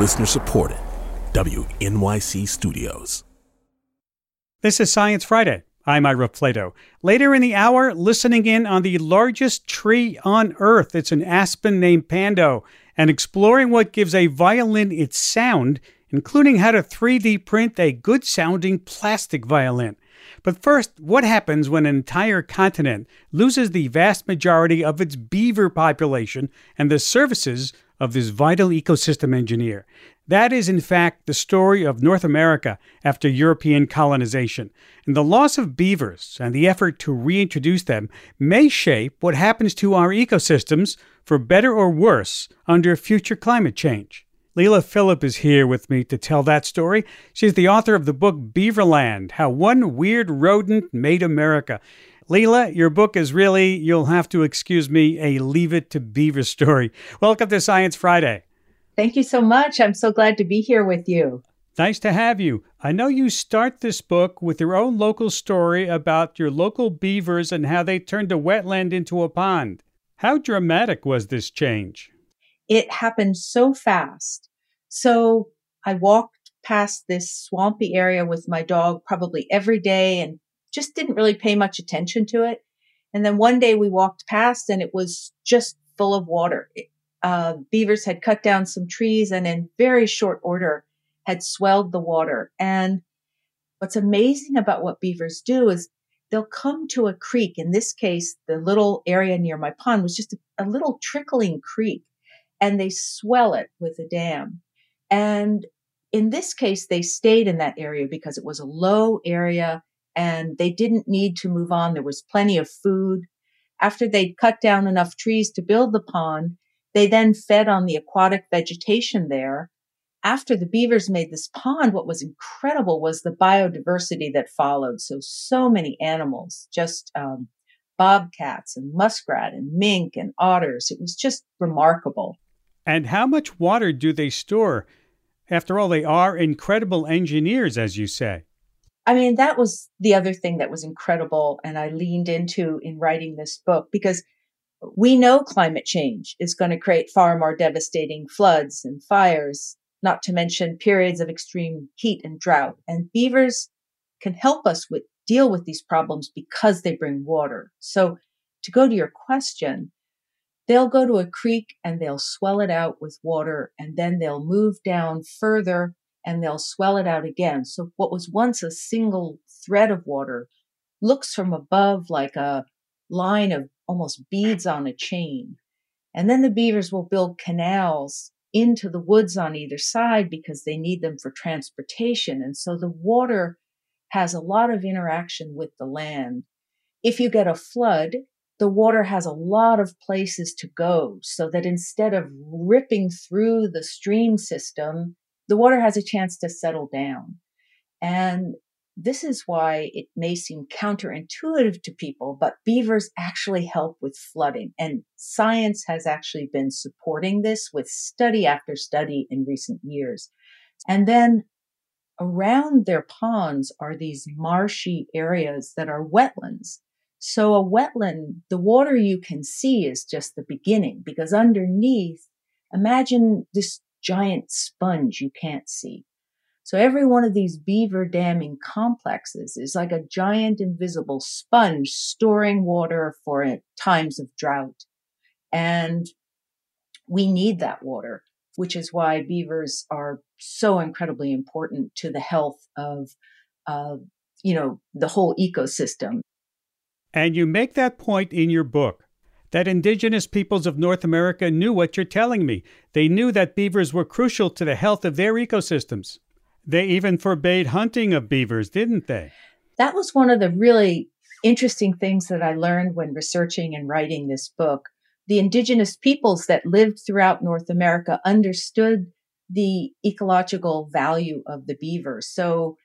Listener supported. WNYC Studios. This is Science Friday. I'm Ira Flatow. Later in the hour, listening in on the largest tree on Earth. It's an aspen named Pando, and exploring what gives a violin its sound, including how to 3D print a good sounding plastic violin. But first, what happens when an entire continent loses the vast majority of its beaver population and the services of this vital ecosystem engineer? That is, in fact, the story of North America after European colonization. And the loss of beavers and the effort to reintroduce them may shape what happens to our ecosystems, for better or worse, under future climate change. Leila Philipp is here with me to tell that story. She's the author of the book Beaverland How One Weird Rodent Made America. Leila, your book is really, you'll have to excuse me, a leave it to beaver story. Welcome to Science Friday. Thank you so much. I'm so glad to be here with you. Nice to have you. I know you start this book with your own local story about your local beavers and how they turned a wetland into a pond. How dramatic was this change? it happened so fast. So I walked past this swampy area with my dog probably every day and just didn't really pay much attention to it. And then one day we walked past and it was just full of water. Uh, beavers had cut down some trees and in very short order had swelled the water. And what's amazing about what beavers do is they'll come to a creek. In this case, the little area near my pond was just a, a little trickling creek and they swell it with a dam. And in this case, they stayed in that area because it was a low area and they didn't need to move on. There was plenty of food. After they'd cut down enough trees to build the pond, they then fed on the aquatic vegetation there. After the beavers made this pond, what was incredible was the biodiversity that followed. So, so many animals, just um, bobcats and muskrat and mink and otters. It was just remarkable. And how much water do they store? After all, they are incredible engineers, as you say. I mean, that was the other thing that was incredible. And I leaned into in writing this book because we know climate change is going to create far more devastating floods and fires, not to mention periods of extreme heat and drought. And beavers can help us with deal with these problems because they bring water. So to go to your question, they'll go to a creek and they'll swell it out with water and then they'll move down further and they'll swell it out again. So what was once a single thread of water looks from above like a line of almost beads on a chain. And then the beavers will build canals into the woods on either side because they need them for transportation. And so the water has a lot of interaction with the land. If you get a flood, the water has a lot of places to go so that instead of ripping through the stream system, the water has a chance to settle down. And this is why it may seem counterintuitive to people, but beavers actually help with flooding. And science has actually been supporting this with study after study in recent years. And then around their ponds are these marshy areas that are wetlands. So a wetland, the water you can see is just the beginning because underneath, imagine this giant sponge you can't see. So every one of these beaver damming complexes is like a giant invisible sponge storing water for times of drought. And we need that water, which is why beavers are so incredibly important to the health of, uh, you know, the whole ecosystem. And you make that point in your book that indigenous peoples of North America knew what you're telling me. They knew that beavers were crucial to the health of their ecosystems. They even forbade hunting of beavers, didn't they? That was one of the really interesting things that I learned when researching and writing this book. The indigenous peoples that lived throughout North America understood the ecological value of the beaver. So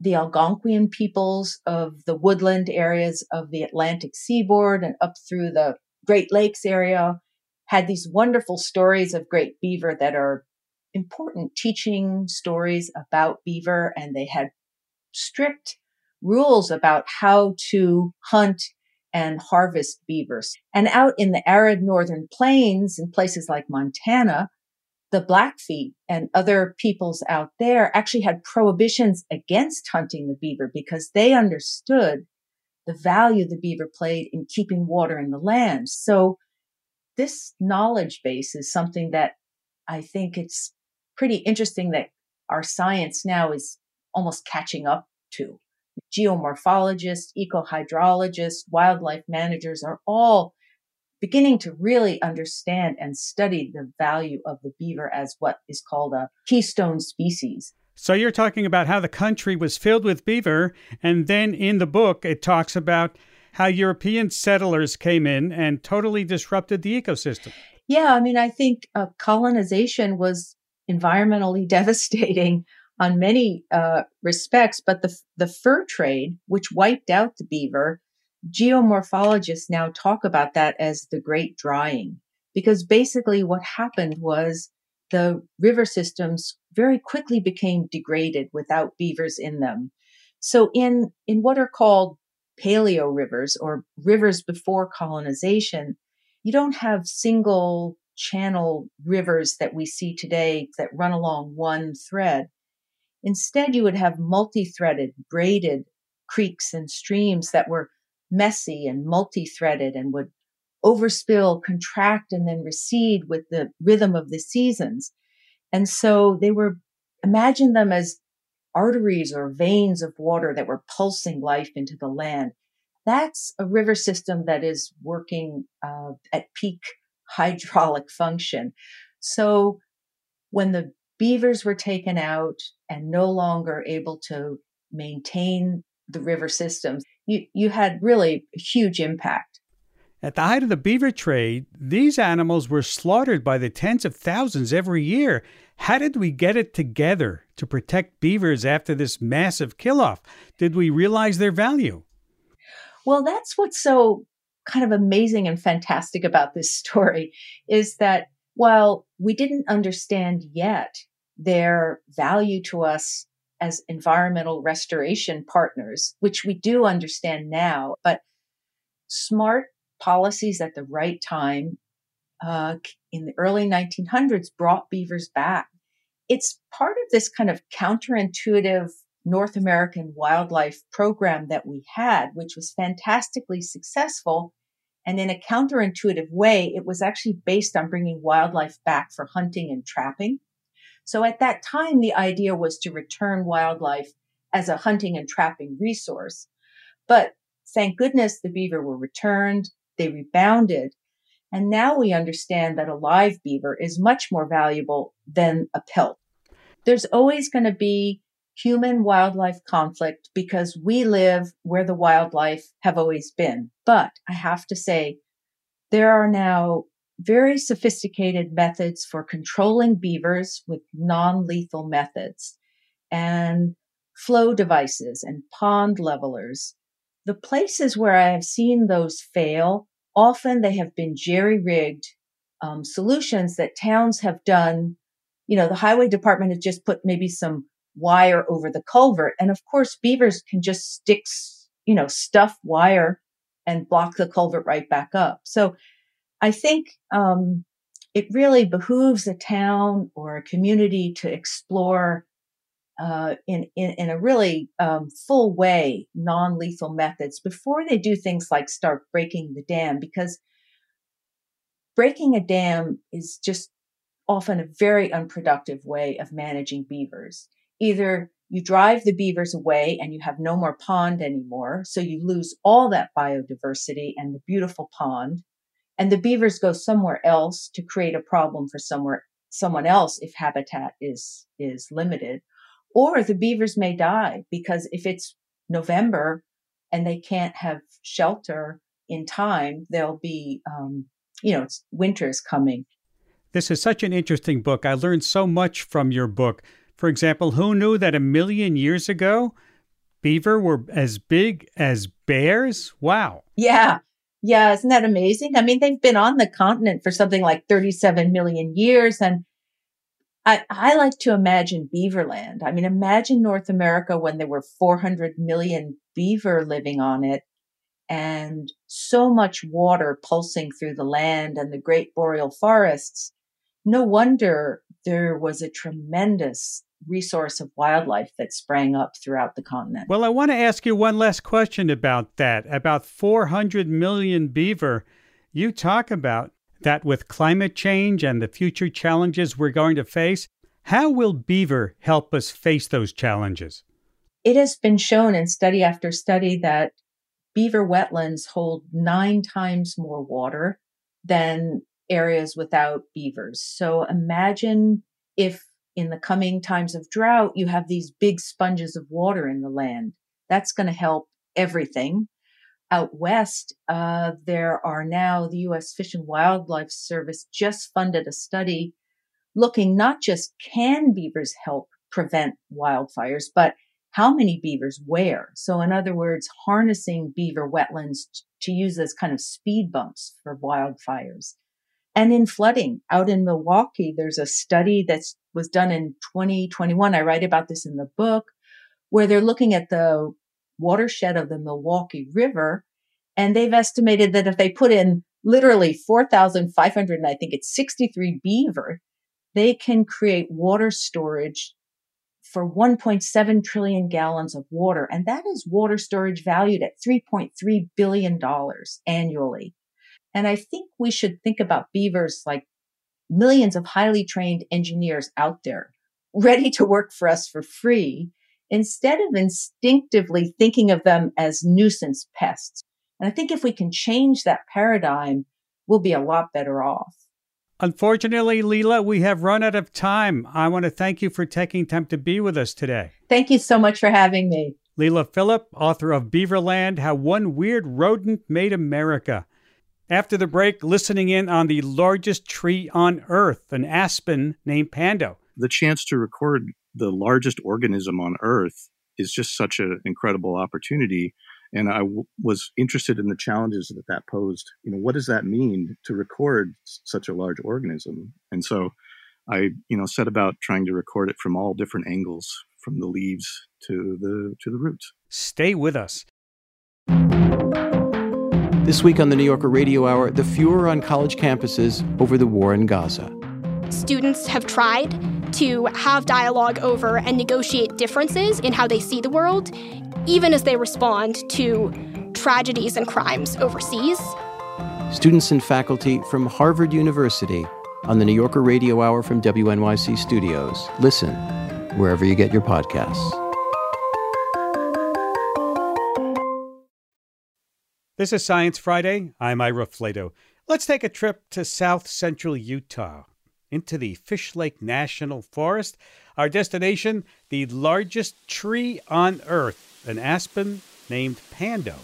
the Algonquian peoples of the woodland areas of the Atlantic seaboard and up through the Great Lakes area had these wonderful stories of great beaver that are important teaching stories about beaver. And they had strict rules about how to hunt and harvest beavers. And out in the arid northern plains in places like Montana, the Blackfeet and other peoples out there actually had prohibitions against hunting the beaver because they understood the value the beaver played in keeping water in the land. So this knowledge base is something that I think it's pretty interesting that our science now is almost catching up to. Geomorphologists, ecohydrologists, wildlife managers are all beginning to really understand and study the value of the beaver as what is called a keystone species. So you're talking about how the country was filled with beaver, and then in the book it talks about how European settlers came in and totally disrupted the ecosystem. Yeah, I mean, I think uh, colonization was environmentally devastating on many uh, respects, but the the fur trade, which wiped out the beaver, geomorphologists now talk about that as the great drying because basically what happened was the river systems very quickly became degraded without beavers in them. So in, in what are called paleo rivers or rivers before colonization, you don't have single channel rivers that we see today that run along one thread. Instead, you would have multi-threaded, braided creeks and streams that were messy and multi-threaded and would overspill, contract, and then recede with the rhythm of the seasons. And so they were, imagine them as arteries or veins of water that were pulsing life into the land. That's a river system that is working uh, at peak hydraulic function. So when the beavers were taken out and no longer able to maintain the river systems, you, you had really huge impact. At the height of the beaver trade, these animals were slaughtered by the tens of thousands every year. How did we get it together to protect beavers after this massive kill off? Did we realize their value? Well, that's what's so kind of amazing and fantastic about this story is that while we didn't understand yet their value to us as environmental restoration partners, which we do understand now, but smart policies at the right time uh, in the early 1900s brought beavers back. It's part of this kind of counterintuitive North American wildlife program that we had, which was fantastically successful. And in a counterintuitive way, it was actually based on bringing wildlife back for hunting and trapping. So at that time, the idea was to return wildlife as a hunting and trapping resource. But thank goodness the beaver were returned. They rebounded. And now we understand that a live beaver is much more valuable than a pelt. There's always going to be human wildlife conflict because we live where the wildlife have always been. But I have to say, there are now very sophisticated methods for controlling beavers with non-lethal methods and flow devices and pond levelers. The places where I have seen those fail, often they have been jerry rigged um, solutions that towns have done. You know, the highway department has just put maybe some wire over the culvert. And of course, beavers can just stick, you know, stuff wire and block the culvert right back up. So I think um, it really behooves a town or a community to explore uh, in, in, in a really um, full way non-lethal methods before they do things like start breaking the dam because breaking a dam is just often a very unproductive way of managing beavers. Either you drive the beavers away and you have no more pond anymore, so you lose all that biodiversity and the beautiful pond, and the beavers go somewhere else to create a problem for somewhere someone else if habitat is is limited or the beavers may die because if it's november and they can't have shelter in time they'll be um, you know it's winter's coming. This is such an interesting book. I learned so much from your book. For example who knew that a million years ago beaver were as big as bears? Wow. Yeah. Yeah, isn't that amazing? I mean, they've been on the continent for something like 37 million years. And I, I like to imagine Beaverland. I mean, imagine North America when there were 400 million beaver living on it and so much water pulsing through the land and the great boreal forests. No wonder there was a tremendous resource of wildlife that sprang up throughout the continent. Well, I want to ask you one last question about that. About 400 million beaver. You talk about that with climate change and the future challenges we're going to face. How will beaver help us face those challenges? It has been shown in study after study that beaver wetlands hold nine times more water than areas without beavers. So imagine if in the coming times of drought, you have these big sponges of water in the land. That's going to help everything. Out west, uh, there are now the U.S. Fish and Wildlife Service just funded a study looking not just can beavers help prevent wildfires, but how many beavers where. So, in other words, harnessing beaver wetlands t- to use as kind of speed bumps for wildfires. And in flooding out in Milwaukee, there's a study that was done in 2021. I write about this in the book where they're looking at the watershed of the Milwaukee River. And they've estimated that if they put in literally 4,500, and I think it's 63 beaver, they can create water storage for 1.7 trillion gallons of water. And that is water storage valued at $3.3 billion annually. And I think we should think about beavers like millions of highly trained engineers out there ready to work for us for free instead of instinctively thinking of them as nuisance pests. And I think if we can change that paradigm, we'll be a lot better off. Unfortunately, Leila, we have run out of time. I want to thank you for taking time to be with us today. Thank you so much for having me. Leila Philipp, author of Beaverland How One Weird Rodent Made America. After the break, listening in on the largest tree on Earth, an aspen named Pando. The chance to record the largest organism on Earth is just such an incredible opportunity and I w- was interested in the challenges that that posed. You know, what does that mean to record such a large organism? And so, I you know set about trying to record it from all different angles, from the leaves to the to the roots. Stay with us. This week on the New Yorker Radio Hour, the furor on college campuses over the war in Gaza. Students have tried to have dialogue over and negotiate differences in how they see the world even as they respond to tragedies and crimes overseas. Students and faculty from Harvard University on the New Yorker Radio Hour from WNYC Studios. Listen wherever you get your podcasts. This is Science Friday. I'm Ira Flatow. Let's take a trip to south central Utah into the Fishlake National Forest. Our destination, the largest tree on Earth an aspen named Pando.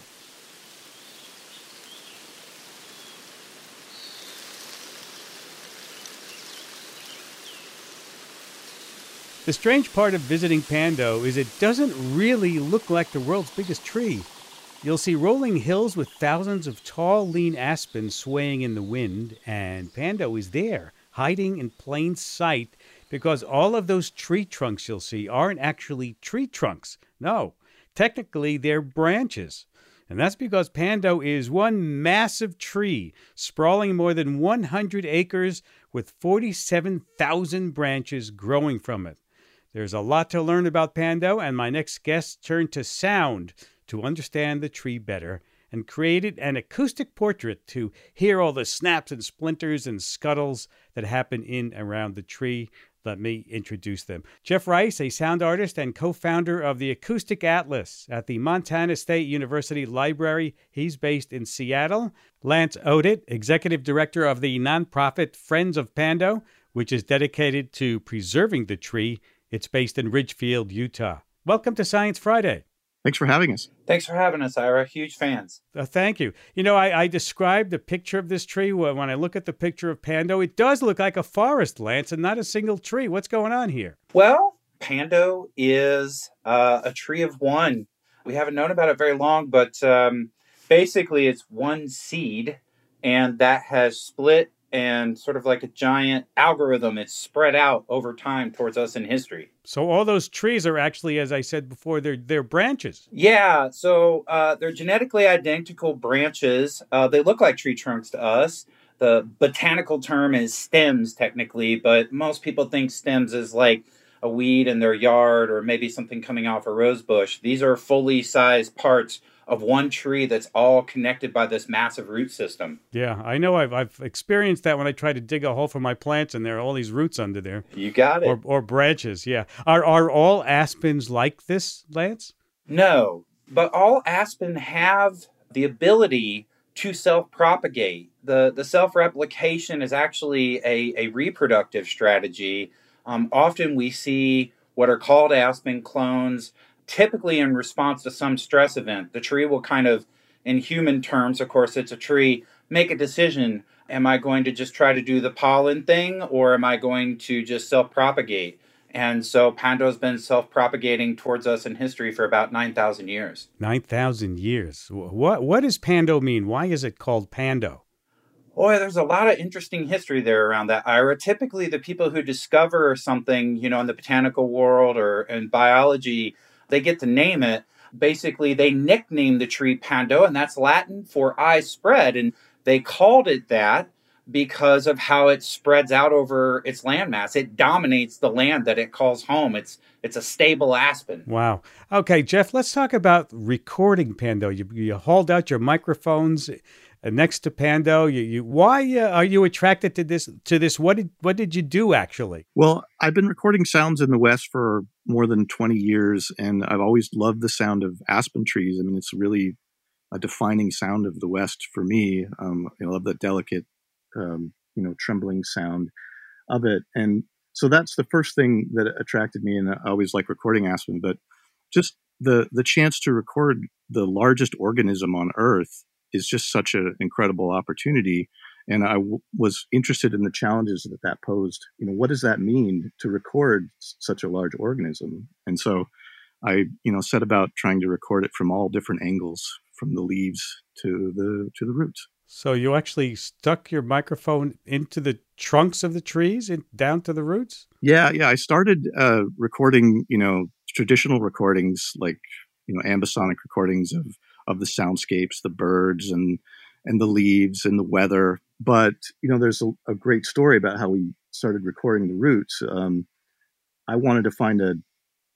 The strange part of visiting Pando is it doesn't really look like the world's biggest tree. You'll see rolling hills with thousands of tall, lean aspens swaying in the wind, and Pando is there, hiding in plain sight, because all of those tree trunks you'll see aren't actually tree trunks. No, Technically, they're branches. And that's because Pando is one massive tree, sprawling more than 100 acres with 47,000 branches growing from it. There's a lot to learn about Pando, and my next guest turned to sound to understand the tree better and created an acoustic portrait to hear all the snaps and splinters and scuttles that happen in around the tree. Let me introduce them. Jeff Rice, a sound artist and co founder of the Acoustic Atlas at the Montana State University Library. He's based in Seattle. Lance Oditt, executive director of the nonprofit Friends of Pando, which is dedicated to preserving the tree. It's based in Richfield, Utah. Welcome to Science Friday. Thanks for having us. Thanks for having us, Ira. Huge fans. Uh, thank you. You know, I, I described the picture of this tree. When I look at the picture of Pando, it does look like a forest, Lance, and not a single tree. What's going on here? Well, Pando is uh, a tree of one. We haven't known about it very long, but um, basically, it's one seed, and that has split and sort of like a giant algorithm. It's spread out over time towards us in history. So all those trees are actually, as I said before, they're they're branches. Yeah. So uh, they're genetically identical branches. Uh, they look like tree trunks to us. The the botanical term is stems technically, but most people think stems is like a weed in their yard or maybe something coming off a rose bush. These are fully sized parts of one tree that's all connected by this massive root system. Yeah, I know. I've I've experienced that when I try to dig a hole for my plants, and there are all these roots under there. You got it. Or or branches. Yeah. Are are all aspens like this, Lance? No, but all aspen have the ability to self-propagate. The the self-replication is actually a, a reproductive strategy. Um, often we see what are called aspen clones, typically in response to some stress event. The tree will kind of, in human terms, of course, it's a tree, make a decision. Am I going to just try to do the pollen thing or am I going to just self propagate? And so Pando has been self propagating towards us in history for about 9,000 years. 9,000 years. What, what does Pando mean? Why is it called Pando? Boy, there's a lot of interesting history there around that, Ira. Typically, the people who discover something, you know, in the botanical world or in biology, they get to name it. Basically, they nicknamed the tree Pando, and that's Latin for eye spread. And they called it that because of how it spreads out over its landmass. It dominates the land that it calls home. It's it's a stable aspen. Wow. Okay, Jeff, let's talk about recording Pando. You, you hauled out your microphones next to Pando. You, you why uh, are you attracted to this? To this, what did what did you do actually? Well, I've been recording sounds in the West for more than twenty years, and I've always loved the sound of aspen trees. I mean, it's really a defining sound of the West for me. Um, I love the delicate, um, you know, trembling sound of it, and so that's the first thing that attracted me. And I always like recording aspen, but just the the chance to record the largest organism on Earth is just such an incredible opportunity. And I w- was interested in the challenges that that posed. You know, what does that mean to record s- such a large organism? And so I, you know, set about trying to record it from all different angles, from the leaves to the to the roots. So you actually stuck your microphone into the trunks of the trees and down to the roots? Yeah, yeah. I started uh, recording, you know, traditional recordings like, you know, ambisonic recordings of of the soundscapes, the birds and and the leaves and the weather. But you know, there's a, a great story about how we started recording the roots. Um, I wanted to find a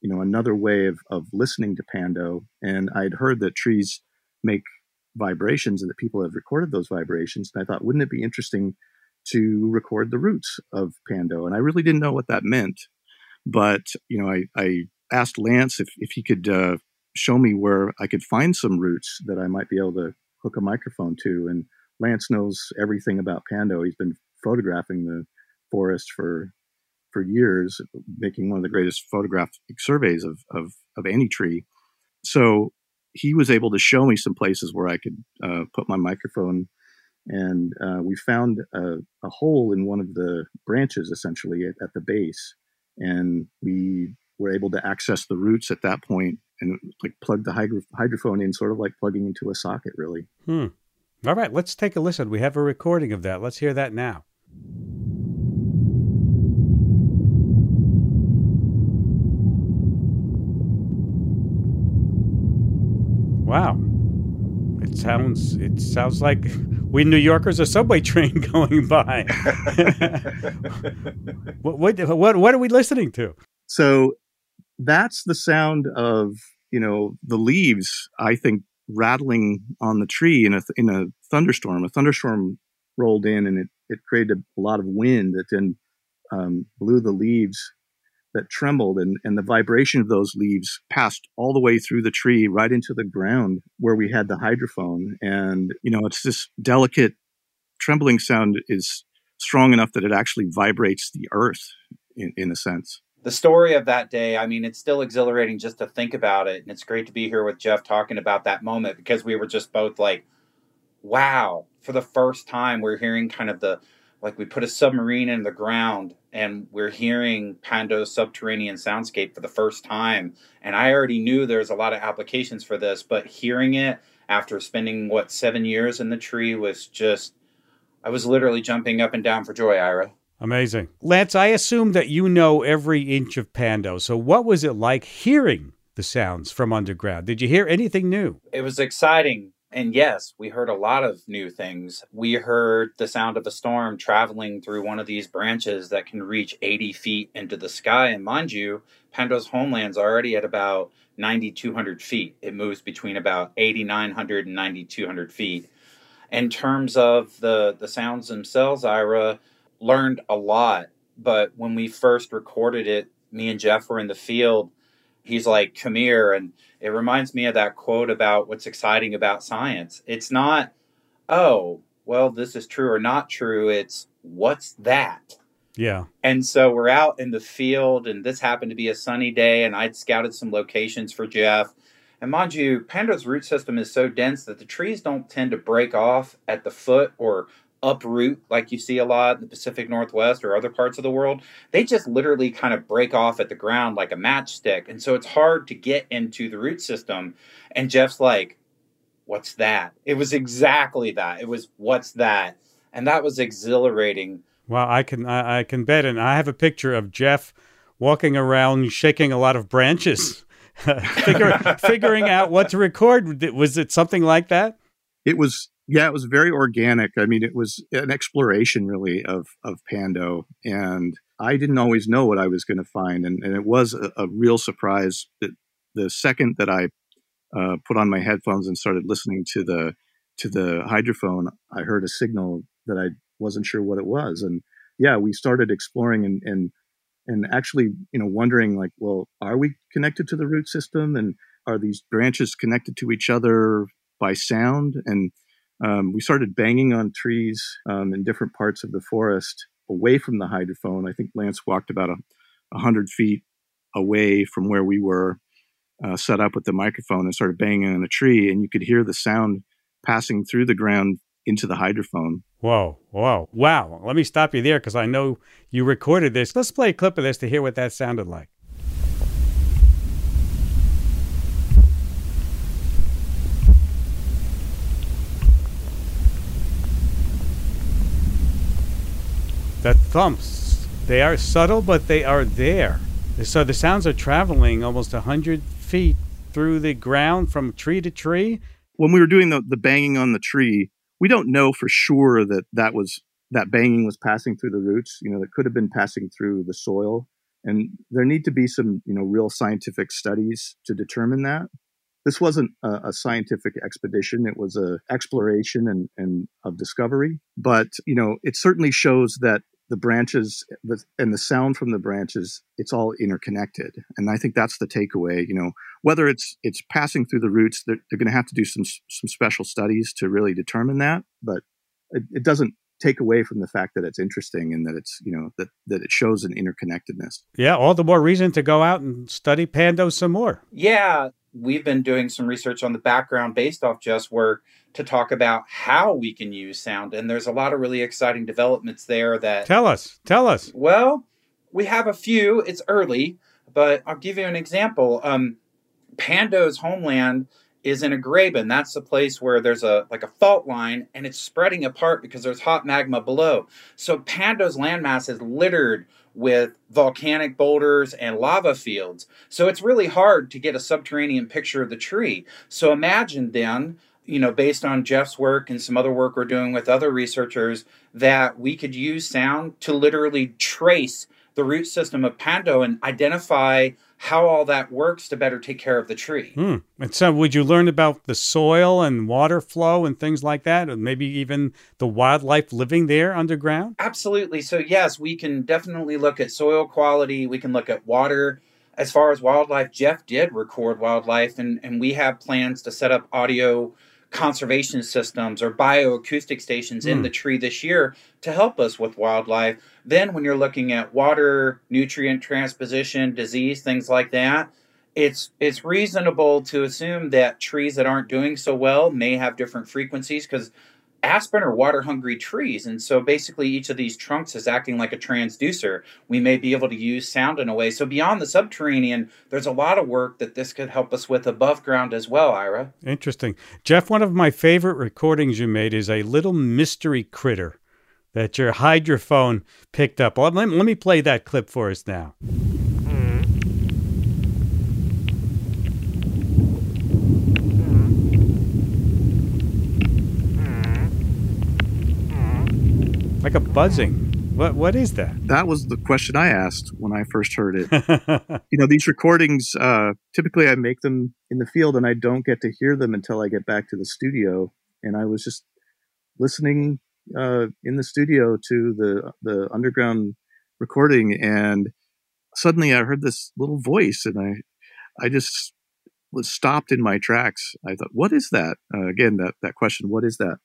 you know another way of of listening to Pando, and I'd heard that trees make vibrations and that people have recorded those vibrations. And I thought, wouldn't it be interesting to record the roots of Pando? And I really didn't know what that meant, but you know, I, I asked Lance if if he could uh, show me where I could find some roots that I might be able to hook a microphone to. And Lance knows everything about Pando. He's been photographing the forest for for years, making one of the greatest photographic surveys of of, of any tree. So he was able to show me some places where I could uh, put my microphone. And uh, we found a, a, hole in one of the branches, essentially at, at the base, and we were able to access the roots at that point and like plug the hydro- hydrophone in, sort of like plugging into a socket, really. Hmm. All right, let's take a listen. We have a recording of that. Let's hear that now. Wow. It sounds it sounds like we New Yorkers a subway train going by. what, what what what are we listening to? So that's the sound of you know the leaves i think rattling on the tree in a in a thunderstorm. A thunderstorm rolled in and it it created a lot of wind that then um, blew the leaves that trembled and, and the vibration of those leaves passed all the way through the tree right into the ground where we had the hydrophone. And you know it's this delicate trembling sound is strong enough that it actually vibrates the earth in, in a sense the story of that day, I mean, it's still exhilarating just to think about it. And it's great to be here with Jeff talking about that moment because we were just both like, wow, for the first time, we're hearing kind of the like we put a submarine in the ground and we're hearing Pando's subterranean soundscape for the first time. And I already knew there's a lot of applications for this, but hearing it after spending what seven years in the tree was just, I was literally jumping up and down for joy, Ira. Amazing. Lance, I assume that you know every inch of Pando. So, what was it like hearing the sounds from underground? Did you hear anything new? It was exciting And yes, we heard a lot of new things. We heard the sound of a storm traveling through one of these branches that can reach 80 feet into the sky. And mind you, Pando's homeland's already at about 9,200 feet. It moves between about 8,900 and 9,200 feet. In terms of the, the sounds themselves, Ira learned a lot. But when we first recorded it, me and Jeff were in the field. He's like, come here. And it reminds me of that quote about what's exciting about science. It's not, oh, well, this is true or not true. It's what's that? Yeah. And so we're out in the field, and this happened to be a sunny day, and I'd scouted some locations for Jeff. And mind you, Pando's root system is so dense that the trees don't tend to break off at the foot or uproot like you see a lot in the Pacific Northwest or other parts of the world. They just literally kind of break off at the ground like a matchstick. And so it's hard to get into the root system. And Jeff's like, What's that? It was exactly that. It was, What's that? And that was exhilarating well, I can I, I can bet, and I have a picture of Jeff walking around shaking a lot of branches, figure, figuring out what to record. Was it something like that? It was. Yeah, it was very organic. I mean, it was an exploration really of of Pando, and I didn't always know what I was going to find, and, and it was a, a real surprise. That the second that I uh, put on my headphones and started listening to the to the hydrophone, I heard a signal that I wasn't sure what it was. And yeah, we started exploring and, and, and actually, you know, wondering like, well, are we connected to the root system? And are these branches connected to each other by sound? And um, we started banging on trees um, in different parts of the forest away from the hydrophone. I think Lance walked about a, a hundred feet away from where we were uh, set up with the microphone and started banging on a tree, and you could hear the sound passing through the ground into the hydrophone. Whoa, whoa, wow. Let me stop you there because I know you recorded this. Let's play a clip of this to hear what that sounded like. The thumps, they are subtle, but they are there. So the sounds are traveling almost a 100 feet through the ground from tree to tree. When we were doing the, the banging on the tree, we don't know for sure that that was that banging was passing through the roots. You know, that could have been passing through the soil, and there need to be some you know real scientific studies to determine that. This wasn't a, a scientific expedition; it was a exploration and, and of discovery. But you know, it certainly shows that the branches and the sound from the branches it's all interconnected. And i think that's the takeaway you know. Whether it's it's passing through the roots they're, they're going to have to do some some special studies to really determine that. But it, it, doesn't take away from the fact that it's interesting and that it's you know that that it shows an interconnectedness yeah all the more reason to go out and study pando some more yeah we've been doing some research on the background based off just work to talk about how we can use sound. And there's a lot of really exciting developments there that. Tell us. Tell us. Well, we have a few. It's early, but I'll give you an example. Um, Pando's homeland is in a graben. That's the place where there's a like a fault line and it's spreading apart because there's hot magma below. So Pando's landmass is littered with volcanic boulders and lava fields. So it's really hard to get a subterranean picture of the tree. So imagine then you know, based on Jeff's work and some other work we're doing with other researchers, that we could use sound to literally trace the root system of Pando and identify how all that works to better take care of the tree. Hmm. And so, would you learn about the soil and water flow and things like that, and maybe even the wildlife living there underground? Absolutely. So, yes, we can definitely look at soil quality, we can look at water as far as wildlife, Jeff did record wildlife, and, and we have plans to set up audio conservation systems or bioacoustic stations mm. in hmm. the tree this year to help us with wildlife. Then, when you're looking at water, nutrient transposition, disease, things like that, it's it's reasonable to assume that trees that aren't doing so well may have different frequencies because aspen are water hungry trees and so basically each of these trunks is acting like a transducer. We may be able to use sound in a way. So beyond the subterranean there's a lot of work that this could help us with above ground as well ira. Interesting. Jeff one of my favorite recordings you made is a little mystery critter that your hydrophone picked up. Let, let me play that clip for us now. like a buzzing. What what is that? That was the question I asked when I first heard it. you know, these recordings uh, typically I make them in the field, and I don't get to hear them until I get back to the studio. And I was just listening uh, in the studio to the the underground recording, and suddenly I heard this little voice, and I I just was stopped in my tracks. I thought, what is that? Uh, again, that that question, what is that?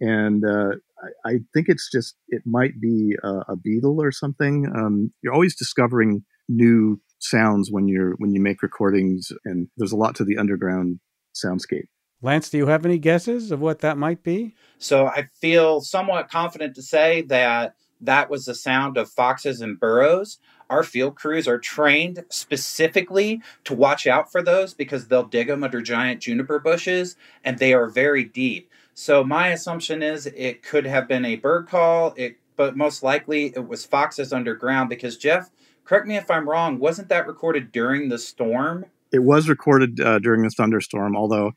And uh, I, I, think it's just it might be a, a beetle or something. Um, you're always discovering new sounds when you're when you make recordings, and there's a lot to the underground soundscape. Lance, do you have any guesses of what that might be? So I feel somewhat confident to say that that was the sound of foxes and burrows. Our field crews are trained specifically to watch out for those because they'll dig them under giant juniper bushes and they are very deep. So my assumption is it could have been a bird call, it, but most likely it was foxes underground because Jeff, correct me if I'm wrong, wasn't that recorded during the storm? It was recorded uh, during the thunderstorm, although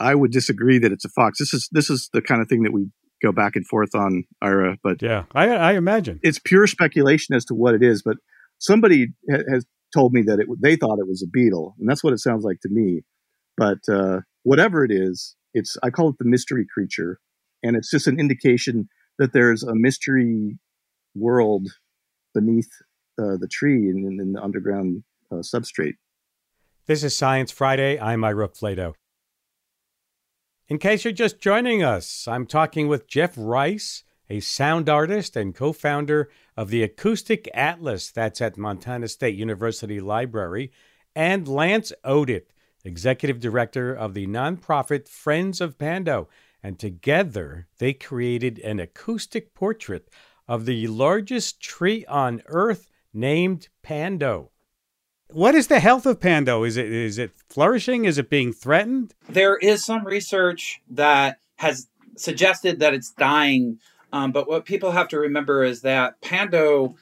I would disagree that it's a fox. This is this is the kind of thing that we go back and forth on Ira, but yeah, I, I imagine it's pure speculation as to what it is. But somebody ha- has told me that it they thought it was a beetle, and that's what it sounds like to me. But uh, whatever it is, it's I call it the mystery creature, and it's just an indication that there's a mystery world beneath uh, the tree and in, in, the underground uh, substrate. This is Science Friday. I'm Ira Flatow. In case you're just joining us, I'm talking with Jeff Rice, a sound artist and co founder of the Acoustic Atlas that's at Montana State University Library, and Lance Oditt, executive director of the nonprofit Friends of Pando. And together they created an acoustic portrait of the largest tree on Earth named Pando. What is the health of Pando? Is it is it flourishing? Is it being threatened? There is some research that has suggested that it's dying, um, but what people have to remember is that Pando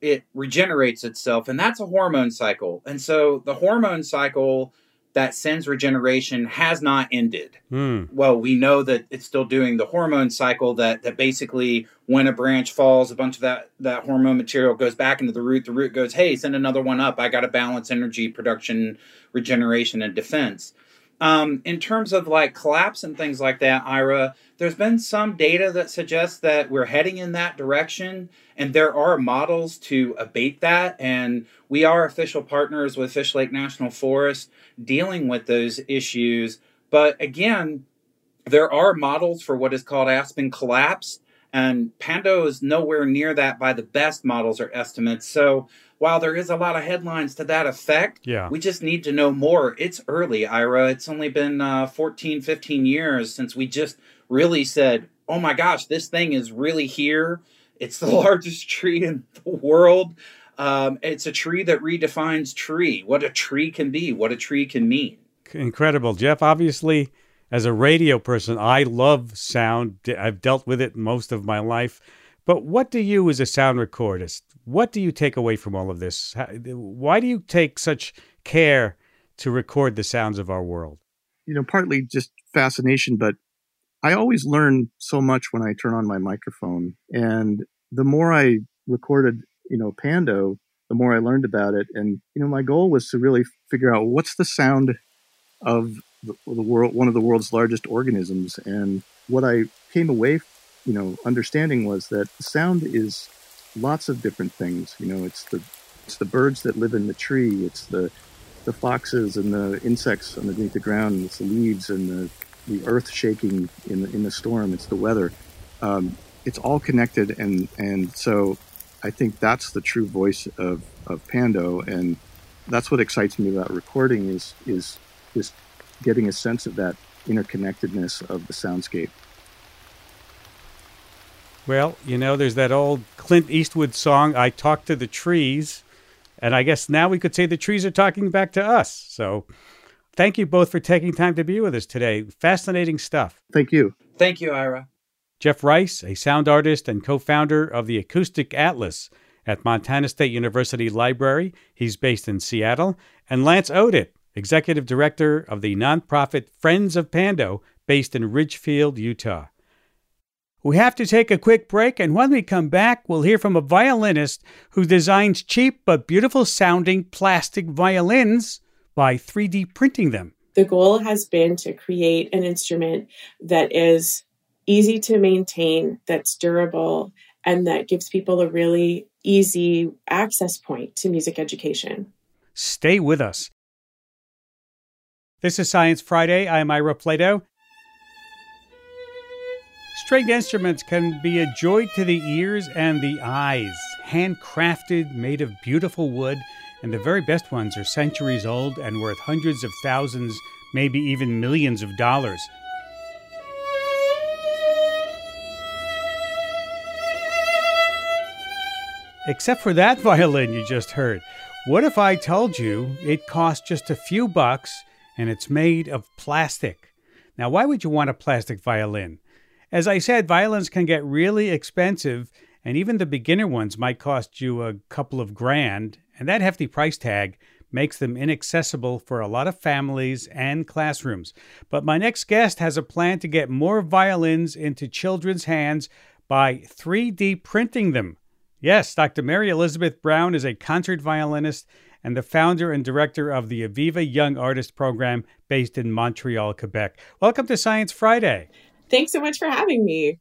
it regenerates itself, and that's a hormone cycle. And so the hormone cycle that sends regeneration has not ended. Hmm. Well, we know that it's still doing the hormone cycle that that basically when a branch falls, a bunch of that that hormone material goes back into the root. The root goes, "Hey, send another one up. I got to balance energy production, regeneration, and defense." Um, in terms of like collapse and things like that, Ira, there's been some data that suggests that we're heading in that direction, and there are models to abate that. And we are official partners with Fishlake National Forest dealing with those issues. But again, there are models for what is called aspen collapse, and Pando is nowhere near that by the best models or estimates. So while there is a lot of headlines to that effect, yeah. we just need to know more. It's early, Ira. It's only been uh, 14, 15 years since we just really said, oh my gosh, this thing is really here. It's the largest tree in the world. Um, it's a tree that redefines tree, what a tree can be, what a tree can mean. Incredible. Jeff, obviously, as a radio person, I love sound. I've dealt with it most of my life. But what do you, as a sound recordist, what do you take away from all of this? Why do you take such care to record the sounds of our world? You know, partly just fascination, but I always learn so much when I turn on my microphone. And the more I recorded, you know, Pando, the more I learned about it. And, you know, my goal was to really figure out what's the sound of the, the world, one of the world's largest organisms. And what I came away you know, understanding was that sound is lots of different things. You know, it's the it's the birds that live in the tree. It's the the foxes and the insects underneath the ground. It's the leaves and the the earth shaking in the, in the storm. It's the weather. Um, it's all connected, and and so I think that's the true voice of of Pando, and that's what excites me about recording is is is getting a sense of that interconnectedness of the soundscape. Well, you know, there's that old Clint Eastwood song, I Talk to the Trees. And I guess now we could say the trees are talking back to us. So thank you both for taking time to be with us today. Fascinating stuff. Thank you. Thank you, Ira. Jeff Rice, a sound artist and co founder of the Acoustic Atlas at Montana State University Library. He's based in Seattle. And Lance Oditt, executive director of the nonprofit Friends of Pando, based in Richfield, Utah. We have to take a quick break, and when we come back, we'll hear from a violinist who designs cheap but beautiful sounding plastic violins by 3D printing them. The goal has been to create an instrument that is easy to maintain, that's durable, and that gives people a really easy access point to music education. Stay with us. This is Science Friday. I'm Ira Flatow. Stringed instruments can be a joy to the ears and the eyes. Handcrafted, made of beautiful wood, and the very best ones are centuries old and worth hundreds of thousands, maybe even millions of dollars. Except for that violin you just heard. What if I told you it costs just a few bucks and it's made of plastic? Now, why would you want a plastic violin? As I said, violins can get really expensive, and even the beginner ones might cost you a couple of grand, and that hefty price tag makes them inaccessible for a lot of families and classrooms. But my next guest has a plan to get more violins into children's hands by 3D printing them. Yes, Dr. Mary Elizabeth Brown is a concert violinist and the founder and director of the Aviva Young Artist Program based in Montreal, Quebec. Welcome to Science Friday. Thanks so much for having me.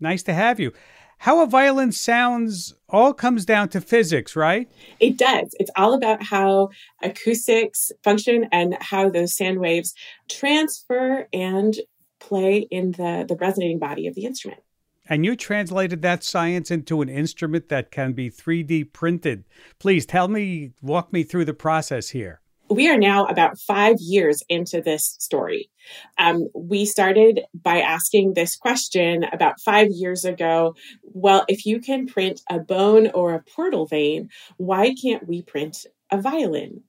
Nice to have you. How a violin sounds all comes down to physics, right? It does. It's all about how acoustics function and how those sound waves transfer and play in the, the resonating body of the instrument. And you translated that science into an instrument that can be 3D printed. Please tell me, walk me through the process here we are now about five years into this story. Um, we started by asking this question about five years ago. Well, if you can print a bone or a portal vein, why can't we print a violin?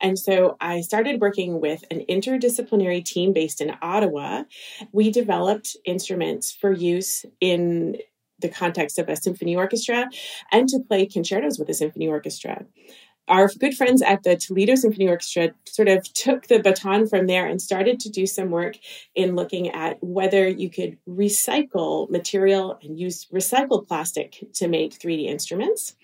And so I started working with an interdisciplinary team based in Ottawa. We developed instruments for use in the context of a symphony orchestra and to play concertos with a symphony orchestra our good friends at the Toledo Symphony Orchestra sort of took the baton from there and started to do some work in looking at whether you could recycle material and use recycled plastic to make 3D instruments.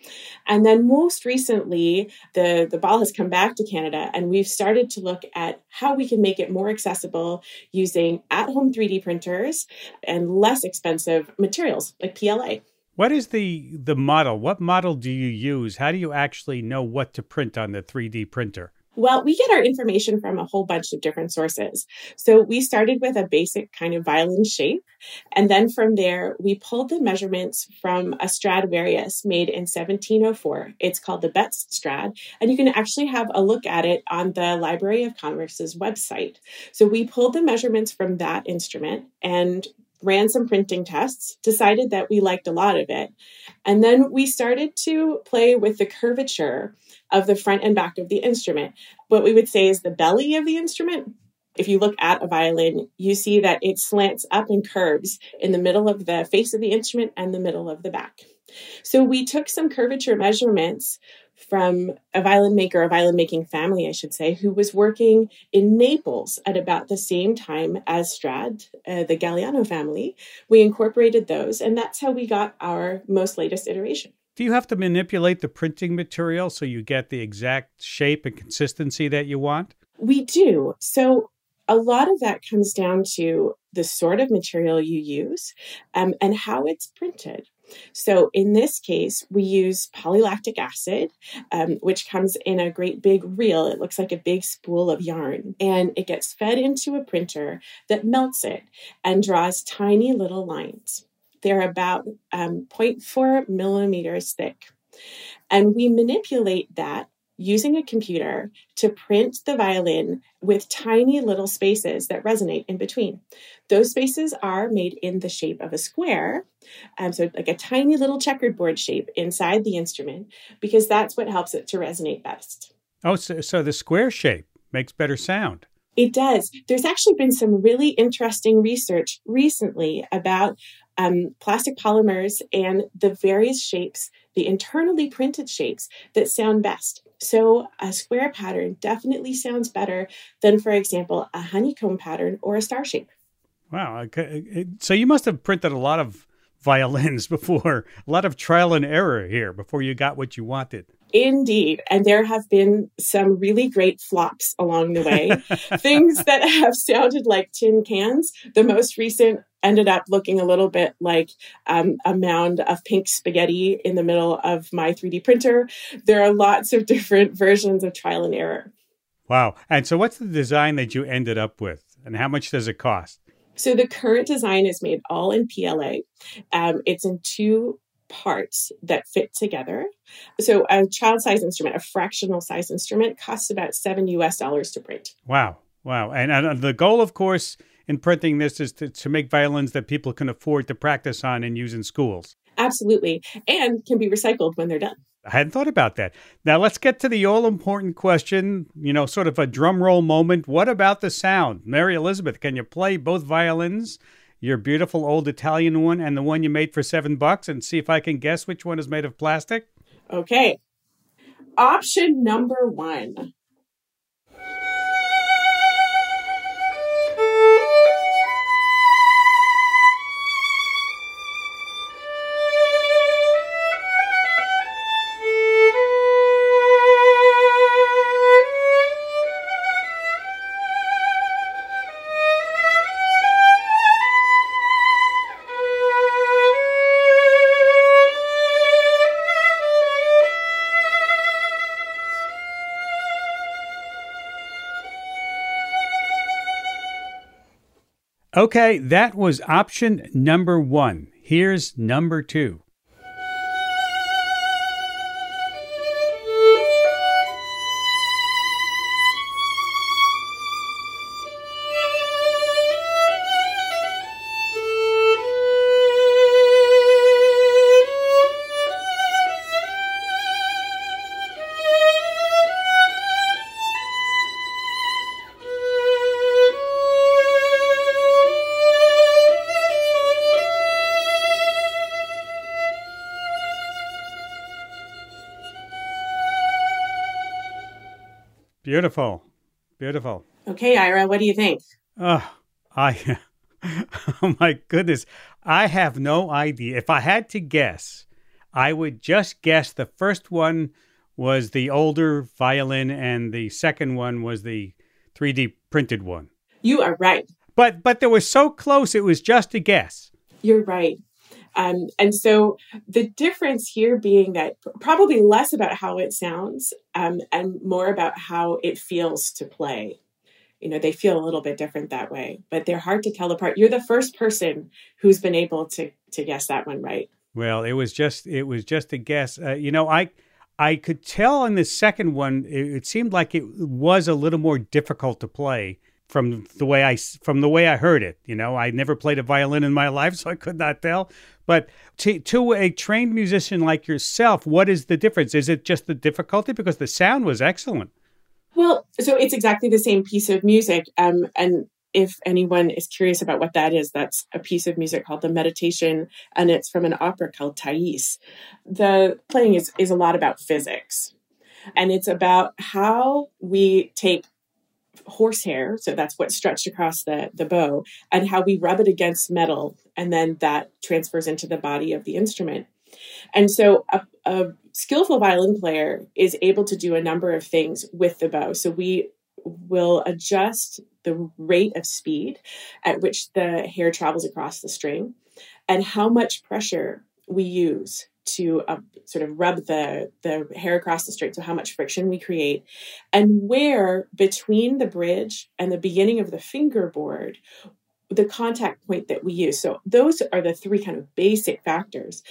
And then most recently, the, the ball has come back to Canada, and we've started to look at how we can make it more accessible using at home 3D printers and less expensive materials like PLA. What is the the model? What model do you use? How do you actually know what to print on the 3D printer? Well, we get our information from a whole bunch of different sources. So we started with a basic kind of violin shape. And then from there, we pulled the measurements from a Stradivarius made in 1704. It's called the Betz Strad. And you can actually have a look at it on the Library of Congress's website. So we pulled the measurements from that instrument and ran some printing tests, decided that we liked a lot of it. And then we started to play with the curvature of the front and back of the instrument. What we would say is the belly of the instrument. If you look at a violin, you see that it slants up and curves in the middle of the face of the instrument and the middle of the back. So we took some curvature measurements from a violin maker, a violin making family, I should say, who was working in Naples at about the same time as Strad, uh, the Gagliano family. We incorporated those, and that's how we got our most latest iteration. Do you have to manipulate the printing material so you get the exact shape and consistency that you want? We do. So a lot of that comes down to the sort of material you use um, and how it's printed. So in this case, we use polylactic acid, um, which comes in a great big reel. It looks like a big spool of yarn, and it gets fed into a printer that melts it and draws tiny little lines. They're about um, 0.4 millimeters thick. And we manipulate that using a computer to print the violin with tiny little spaces that resonate in between. Those spaces are made in the shape of a square, um, so like a tiny little checkerboard shape inside the instrument, because that's what helps it to resonate best. Oh, so, so the square shape makes better sound. It does. There's actually been some really interesting research recently about um, plastic polymers and the various shapes, the internally printed shapes that sound best. So a square pattern definitely sounds better than, for example, a honeycomb pattern or a star shape. Wow. So you must have printed a lot of violins before, a lot of trial and error here before you got what you wanted. Indeed. And there have been some really great flops along the way. Things that have sounded like tin cans. The most recent ended up looking a little bit like um, a mound of pink spaghetti in the middle of my 3D printer. There are lots of different versions of trial and error. Wow. And so, what's the design that you ended up with, and how much does it cost? So, the current design is made all in PLA. Um, it's in two parts that fit together. So a child size instrument, a fractional size instrument, costs about seven US dollars to print. Wow. Wow. And uh, the goal, of course, in printing this is to, to make violins that people can afford to practice on and use in schools. Absolutely. And can be recycled when they're done. I hadn't thought about that. Now let's get to the all important question, you know, sort of a drum roll moment. What about the sound? Mary Elizabeth, can you play both violins your beautiful old Italian one and the one you made for seven bucks and see if I can guess which one is made of plastic? Okay. Option number one Okay, that was option number one. Here's number two. Beautiful. Beautiful. Okay, Ira, what do you think? Oh, I Oh my goodness. I have no idea. If I had to guess, I would just guess the first one was the older violin and the second one was the 3D printed one. You are right. But but they were so close it was just a guess. You're right. Um, and so the difference here being that probably less about how it sounds um, and more about how it feels to play. You know, they feel a little bit different that way, but they're hard to tell apart. You're the first person who's been able to to guess that one right. Well, it was just it was just a guess. Uh, you know, I I could tell in the second one it, it seemed like it was a little more difficult to play from the way I from the way I heard it. You know, I never played a violin in my life, so I could not tell. But to, to a trained musician like yourself, what is the difference? Is it just the difficulty? Because the sound was excellent. Well, so it's exactly the same piece of music. Um, and if anyone is curious about what that is, that's a piece of music called the Meditation, and it's from an opera called Thais. The playing is, is a lot about physics, and it's about how we take horsehair, so that's what's stretched across the, the bow, and how we rub it against metal, and then that transfers into the body of the instrument. And so a, a skillful violin player is able to do a number of things with the bow. So we will adjust the rate of speed at which the hair travels across the string and how much pressure we use to uh, sort of rub the the hair across the string so how much friction we create. And where between the bridge and the beginning of the fingerboard the contact point that we use. So those are the three kind of basic factors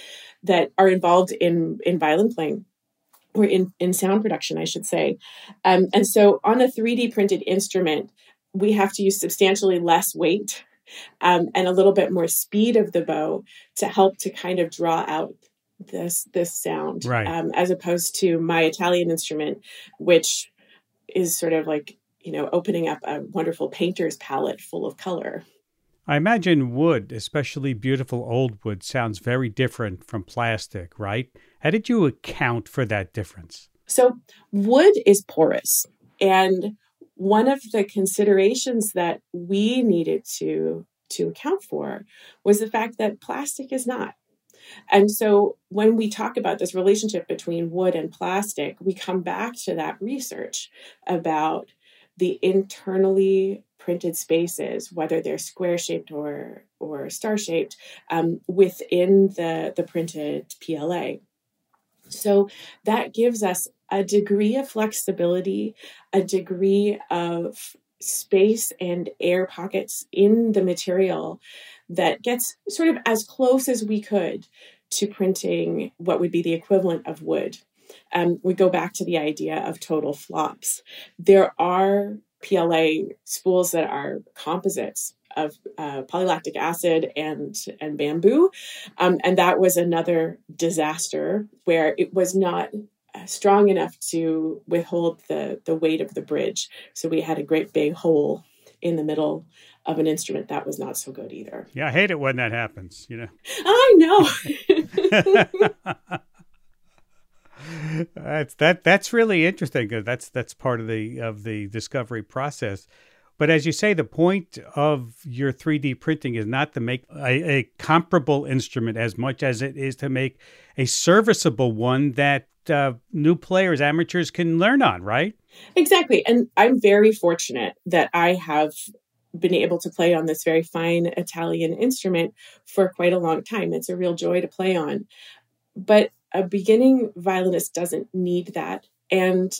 that are involved in in violin playing or in in sound production i should say. Um, and so on a 3d printed instrument we have to use substantially less weight um, and a little bit more speed of the bow to help to kind of draw out this this sound right. um, as opposed to my Italian instrument, which is sort of like you know opening up a wonderful painter's palette full of color. I imagine wood, especially beautiful old wood, sounds very different from plastic, right? How did you account for that difference? So, wood is porous. And one of the considerations that we needed to, to account for was the fact that plastic is not And so when we talk about this relationship between wood and plastic, we come back to that research about the internally printed spaces, whether they're square shaped or or star shaped, um, within the the printed PLA. So that gives us a degree of flexibility, a degree of space and air pockets in the material that gets sort of as close as we could to printing what would be the equivalent of wood. Um, we go back to the idea of total flops. There are PLA spools that are composites of uh, polylactic acid and and bamboo, um, and that was another disaster where it was not Uh, strong enough to withhold the the weight of the bridge. So we had a great big hole in the middle of an instrument that was not so good either. Yeah, I hate it when that happens. You know. I know. that's that that's really interesting because that's that's part of the of the discovery process. But as you say, the point of your 3D printing is not to make a, a comparable instrument as much as it is to make a serviceable one that uh, new players, amateurs can learn on, right? Exactly. And I'm very fortunate that I have been able to play on this very fine Italian instrument for quite a long time. It's a real joy to play on. But a beginning violinist doesn't need that. And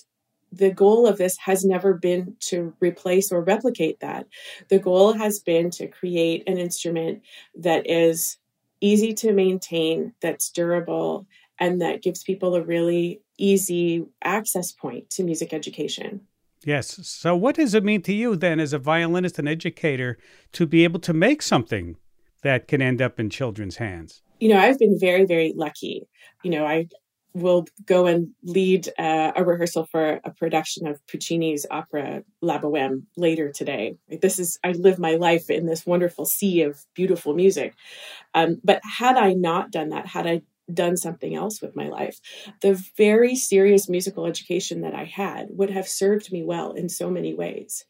the goal of this has never been to replace or replicate that. The goal has been to create an instrument that is easy to maintain, that's durable, and that gives people a really easy access point to music education. Yes. So, what does it mean to you then, as a violinist and educator, to be able to make something that can end up in children's hands? You know, I've been very, very lucky. You know, I will go and lead uh, a rehearsal for a production of Puccini's opera La Boheme later today. This is, I live my life in this wonderful sea of beautiful music. Um, but had I not done that, had I done something else with my life. The very serious musical education that I had would have served me well in so many ways.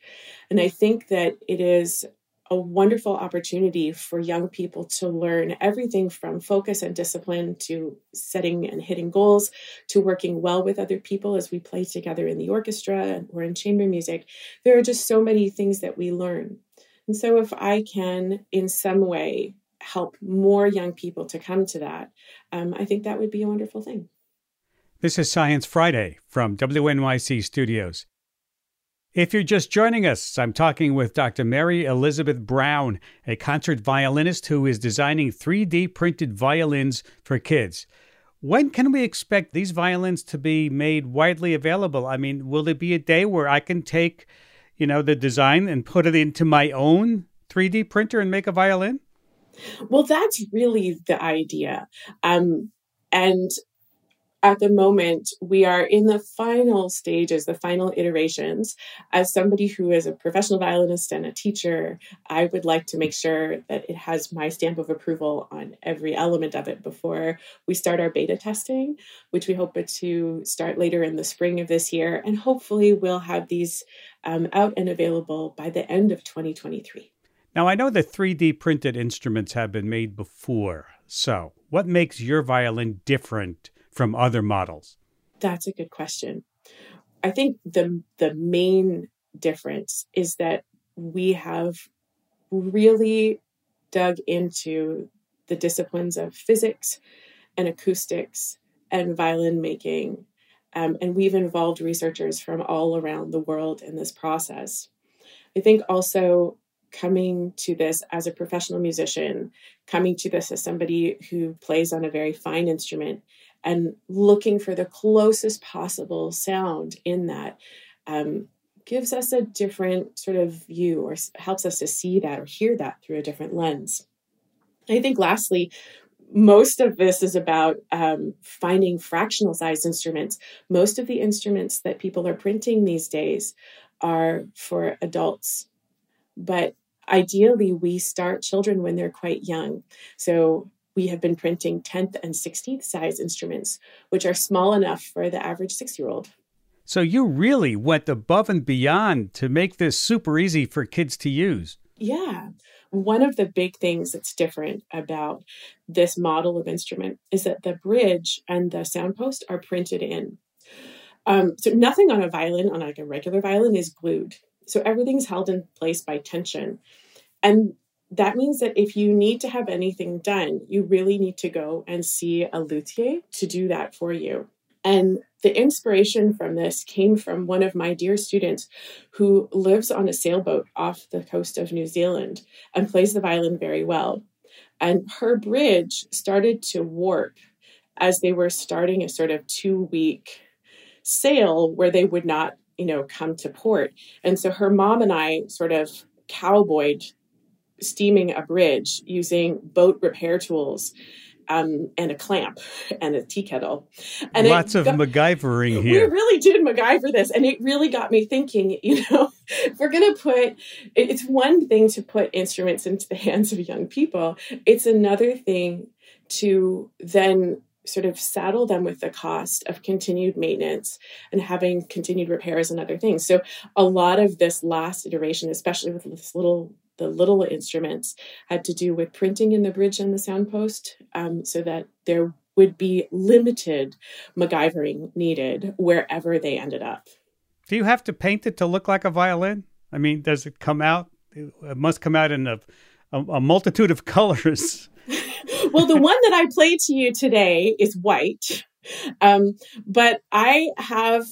And I think that it is a wonderful opportunity for young people to learn everything from focus and discipline to setting and hitting goals to working well with other people as we play together in the orchestra or in chamber music. There are just so many things that we learn. And so, if I can in some way help more young people to come to that, um, I think that would be a wonderful thing. This is Science Friday from WNYC Studios. If you're just joining us, I'm talking with Dr. Mary Elizabeth Brown, a concert violinist who is designing 3D printed violins for kids. When can we expect these violins to be made widely available? I mean, will there be a day where I can take, you know, the design and put it into my own 3D printer and make a violin? Well, that's really the idea. Um, and at the moment, we are in the final stages, the final iterations. As somebody who is a professional violinist and a teacher, I would like to make sure that it has my stamp of approval on every element of it before we start our beta testing, which we hope to start later in the spring of this year. And hopefully, we'll have these um, out and available by the end of 2023. Now, I know that 3D printed instruments have been made before. So, what makes your violin different from other models? That's a good question. I think the the main difference is that we have really dug into the disciplines of physics and acoustics and violin making. Um, and we've involved researchers from all around the world in this process. I think also coming to this as a professional musician, coming to this as somebody who plays on a very fine instrument, and looking for the closest possible sound in that um, gives us a different sort of view or helps us to see that or hear that through a different lens. I think, lastly, most of this is about um, finding fractional size instruments. Most of the instruments that people are printing these days are for adults, but ideally we start children when they're quite young. So we have been printing 10th and 16th size instruments, which are small enough for the average six year old. So you really went above and beyond to make this super easy for kids to use. Yeah. one of the big things that's different about this model of instrument is that the bridge and the sound post are printed in. Um, so nothing on a violin, on like a regular violin, is glued. So everything's held in place by tension. And that means that if you need to have anything done, you really need to go and see a luthier to do that for you. And the inspiration from this came from one of my dear students who lives on a sailboat off the coast of New Zealand and plays the violin very well. And her bridge started to warp as they were starting a sort of two week sail where they would not, you know, come to port. And so her mom and I sort of cowboyed steaming a bridge using boat repair tools um, and a clamp and a tea kettle. And lots of got, MacGyvering here. We really did MacGyver this, and it really got me thinking. You know, if we're going to put, it's one thing to put instruments into the hands of young people. It's another thing to then sort of saddle them with the cost of continued maintenance and having continued repairs and other things. So a lot of this last iteration, especially with this little the little instruments had to do with printing in the bridge and the sound post um, so that there would be limited MacGyvering needed wherever they ended up. Do you have to paint it to look like a violin? I mean, does it come out? It must come out in a, a, a multitude of colors. well, the one that I played to you today is white, um, but I have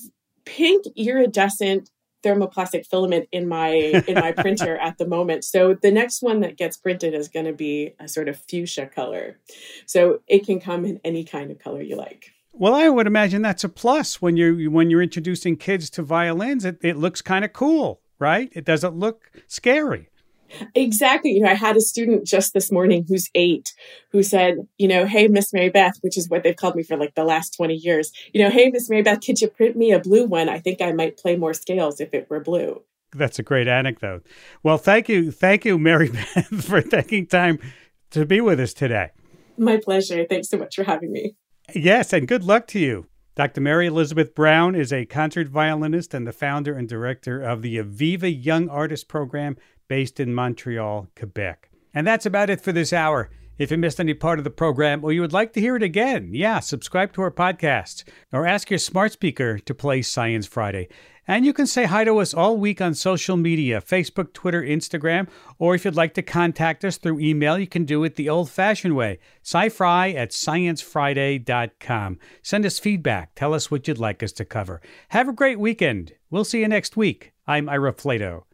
pink iridescent thermoplastic filament in my in my printer at the moment. So the next one that gets printed is going to be a sort of fuchsia color. So it can come in any kind of color you like. Well, I would imagine that's a plus when you're when you're introducing kids to violins. It, it looks kind of cool, right? It doesn't look scary. Exactly. You know, I had a student just this morning who's eight who said, you know, hey, Miss Mary Beth, which is what they've called me for like the last 20 years, you know, hey, Miss Mary Beth, could you print me a blue one? I think I might play more scales if it were blue. That's a great anecdote. Well, thank you. Thank you, Mary Beth, for taking time to be with us today. My pleasure. Thanks so much for having me. Yes, and good luck to you. Dr. Mary Elizabeth Brown is a concert violinist and the founder and director of the Aviva Young Artist Program based in Montreal, Quebec. And that's about it for this hour. If you missed any part of the program or you would like to hear it again, yeah, subscribe to our podcast or ask your smart speaker to play Science Friday. And you can say hi to us all week on social media Facebook, Twitter, Instagram, or if you'd like to contact us through email, you can do it the old fashioned way scifri at sciencefriday.com. Send us feedback. Tell us what you'd like us to cover. Have a great weekend. We'll see you next week. I'm Ira Flatow.